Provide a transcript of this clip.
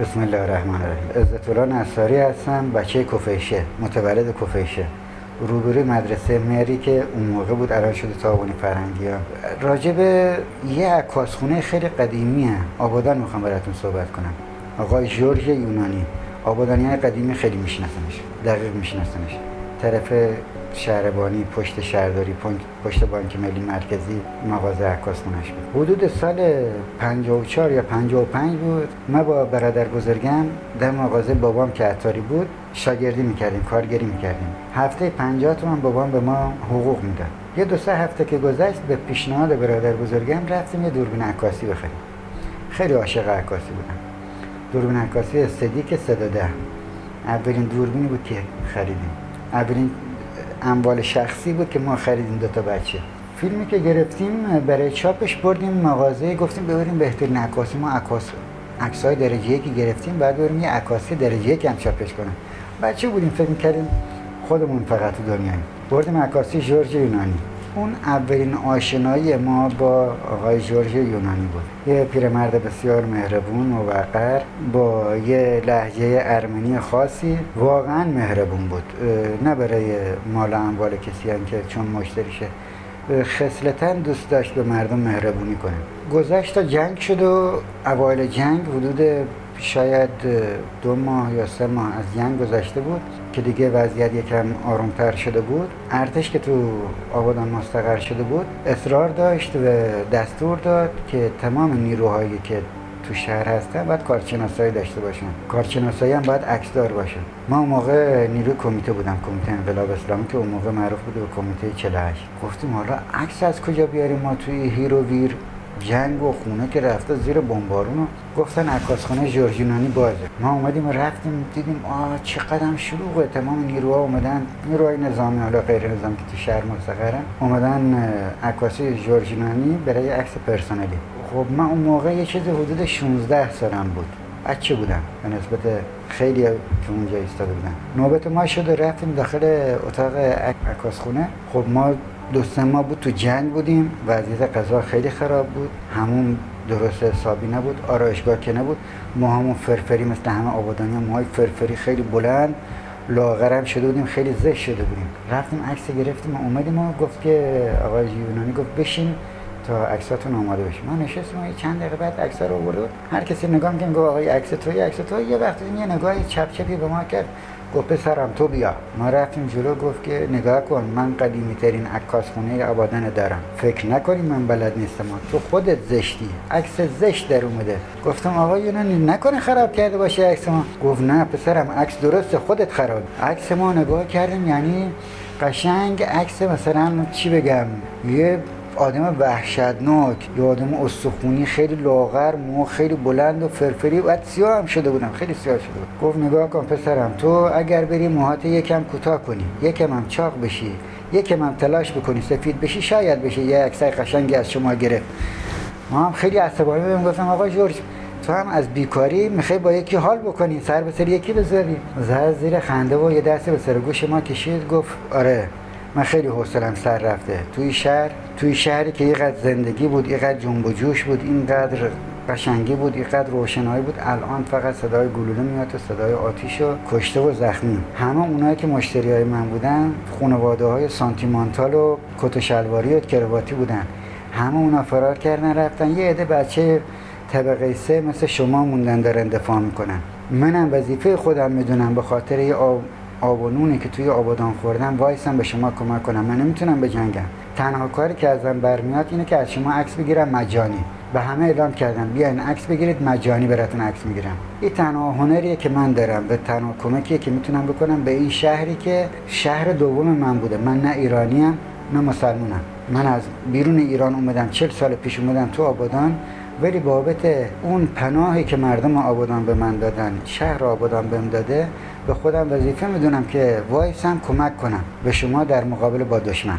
بسم الله الرحمن الرحیم. عزت الله نصاری هستم بچه کفیشه متولد کفیشه. روبروی مدرسه مری که اون موقع بود الان شده تابونی فرنگی ها. راجب یه عکاسخونه خیلی قدیمی هم. آبادان می‌خوام براتون صحبت کنم. آقای جورج یونانی. آبادانی قدیمی خیلی میشناسنش دقیق میشناسنش. طرف شهربانی پشت شهرداری پشت بانک ملی مرکزی مغازه عکاس بود حدود سال 54 یا 55 بود. ما با برادر بزرگم در مغازه بابام که عطاری بود شاگردی می‌کردیم کارگری می‌کردیم. هفته 50 تومن بابام به ما حقوق می‌داد. یه دو سه هفته که گذشت به پیشنهاد برادر بزرگم رفتیم یه دوربین عکاسی بخریم. خیلی عاشق عکاسی بودم. دوربین عکاسی استدیک 310 اولین دوربینی بود که خریدیم. اولین اموال شخصی بود که ما خریدیم دو تا بچه. فیلمی که گرفتیم برای چاپش بردیم مغازه گفتیم ببریم بهترین عکاسی ما عکاس. عکسای درجه یکی گرفتیم بعد بریم یه عکاسی درجه یک هم چاپش کنیم بچه بودیم فکر کردیم خودمون فقط دنیاییم. بردیم عکاسی جورج یونانی. اون اولین آشنایی ما با آقای جورج یونانی بود. یه پیرمرد بسیار مهربون وقر با یه لحجه ارمنی خاصی واقعا مهربون بود. نه برای مال اموال کسی هم که چون مشتریشه خصلتا دوست داشت به مردم مهربونی کنه. گذشت تا جنگ شد و اوایل جنگ حدود شاید دو ماه یا سه ماه از جنگ گذشته بود که دیگه وضعیت یکم آرومتر شده بود. ارتش که تو آبادان مستقر شده بود اصرار داشت و دستور داد که تمام نیروهایی که تو شهر هستن باید کارشناسایی داشته باشن. کارشناسایی هم باید عکسدار باشه ما اون موقع نیروی کمیته بودم کمیته انقلاب اسلامی که اون موقع معروف بود به کمیته 48 گفتیم حالا عکس از کجا بیاریم ما توی هیرو ویر؟ جنگ و خونه که رفته زیر بمبارون گفتن عکاسخانه جورجینانی بازه. ما اومدیم و رفتیم دیدیم آه چقدر هم شلوغه. تمام نیروها اومدن نیروهای نظامی حالا غیر نظامی که تو شهر مستقرن اومدن عکاسی جورجینانی برای عکس پرسنلی. خب من اون موقع یه چیز حدود 16 سالم بود. بچه بودم؟ به نسبت خیلی که اونجا ایستاده بودن. نوبت ما شده رفتیم داخل اتاق عکاسخونه. خب ما دو سه ماه بود تو جنگ بودیم. وضعیت غذا خیلی خراب بود. همون درست حسابی نبود. آرایشگاه که نبود. ما همون فرفری مثل همه آبادانی موهای فرفری خیلی بلند. لاغرم شده بودیم. خیلی زشت شده بودیم. رفتیم عکس گرفتیم اومدیم و گفت که آقای یونانی گفت بشین. تا عکساتون آماده بشه ما نشستیم و چند دقیقه بعد عکس‌ها رو آورد هر کسی نگاه می‌کنه گفت آقای عکس توی عکس تو یه وقتی یه نگاه چپ چپی به ما کرد. گفت پسرم تو بیا. ما رفتیم جلو گفت که نگاه کن من قدیمی ترین عکاس خونه آبادان دارم. فکر نکنی من بلد نیستم. تو خودت زشتی. عکس زشت در اومده. گفتم آقا یونانی نکنه خراب کرده باشه عکس ما. گفت نه پسرم عکس درست خودت خراب. عکس ما نگاه کردیم یعنی قشنگ عکس مثلا چی بگم یه آدم وحشتناک یه آدم استخونی خیلی لاغر مو خیلی بلند و فرفری. و سیاه هم شده بودم خیلی سیاه شده بود. گفت نگاه کن پسرم تو اگر بری موهات یکم کوتاه کنی یکم هم چاق بشی یکم هم تلاش بکنی سفید بشی شاید بشه یه عکسای قشنگی از شما گرفت. ما هم خیلی عصبانی بودم گفتم آقا جورج تو هم از بیکاری می‌خوای با یکی حال بکنی سر به سر یکی بذاری. زد زیر خنده و یه دست به سر گوش ما کشید گفت آره. من خیلی حوصلم سر رفته. توی شهر توی شهری که اینقدر زندگی بود اینقدر جنب و جوش بود اینقدر قشنگی بود اینقدر روشنایی بود. الان فقط صدای گلوله میاد و صدای آتیش و کشته و زخمی. همه اونایی که مشتری های من بودن خانواده های سانتیمانتال و کت و شلواری و کرواتی بودن. همه اونا فرار کردن رفتن. یه عده بچه طبقه سه مثل شما موندن دارن دفاع می‌کنن. منم وظیفه خودم می‌دونم به خاطر یه آب و نونی که توی آبادان خوردم وایسم به شما کمک کنم. من نمی‌تونم بجنگم تنها کاری که ازم برمیاد اینه که از شما عکس بگیرم مجانی. به همه اعلام کردم. بیاین عکس بگیرید مجانی براتون عکس می‌گیرم. این تنها هنریه که من دارم و تنها کمکیه که می‌تونم بکنم به این شهری که شهر دوم من بوده. من نه ایرانیم نه مسلمونم. من از بیرون ایران اومدم چل سال پیش اومدم تو آبادان ولی بابت اون پناهی که مردم آبادان به من دادن شهر آبادان بهم داده به خودم وظیفه می‌دونم که وایسم کمک کنم. به شما در مقابل با دشمن.